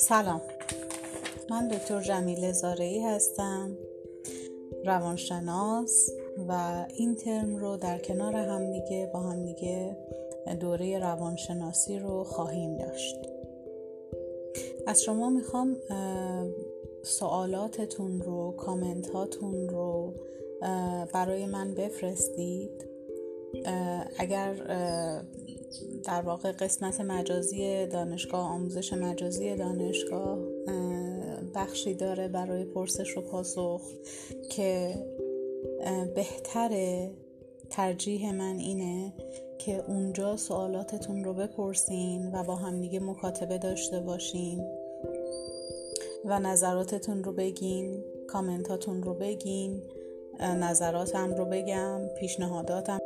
سلام. من دکتر جمیل زارعی هستم روانشناس و این ترم رو در کنار همدیگه با همدیگه دوره روانشناسی رو خواهیم داشت. از شما می‌خوام سوالاتتون رو کامنت هاتون رو برای من بفرستید. اگر در واقع قسمت مجازی دانشگاه آموزش مجازی دانشگاه بخشی داره برای پرسش و پاسخ که بهتره ترجیح من اینه که اونجا سوالاتتون رو بپرسین و با همدیگه مکاتبه داشته باشین و نظراتتون رو بگین کامنتاتون رو بگین نظراتم رو بگم پیشنهاداتم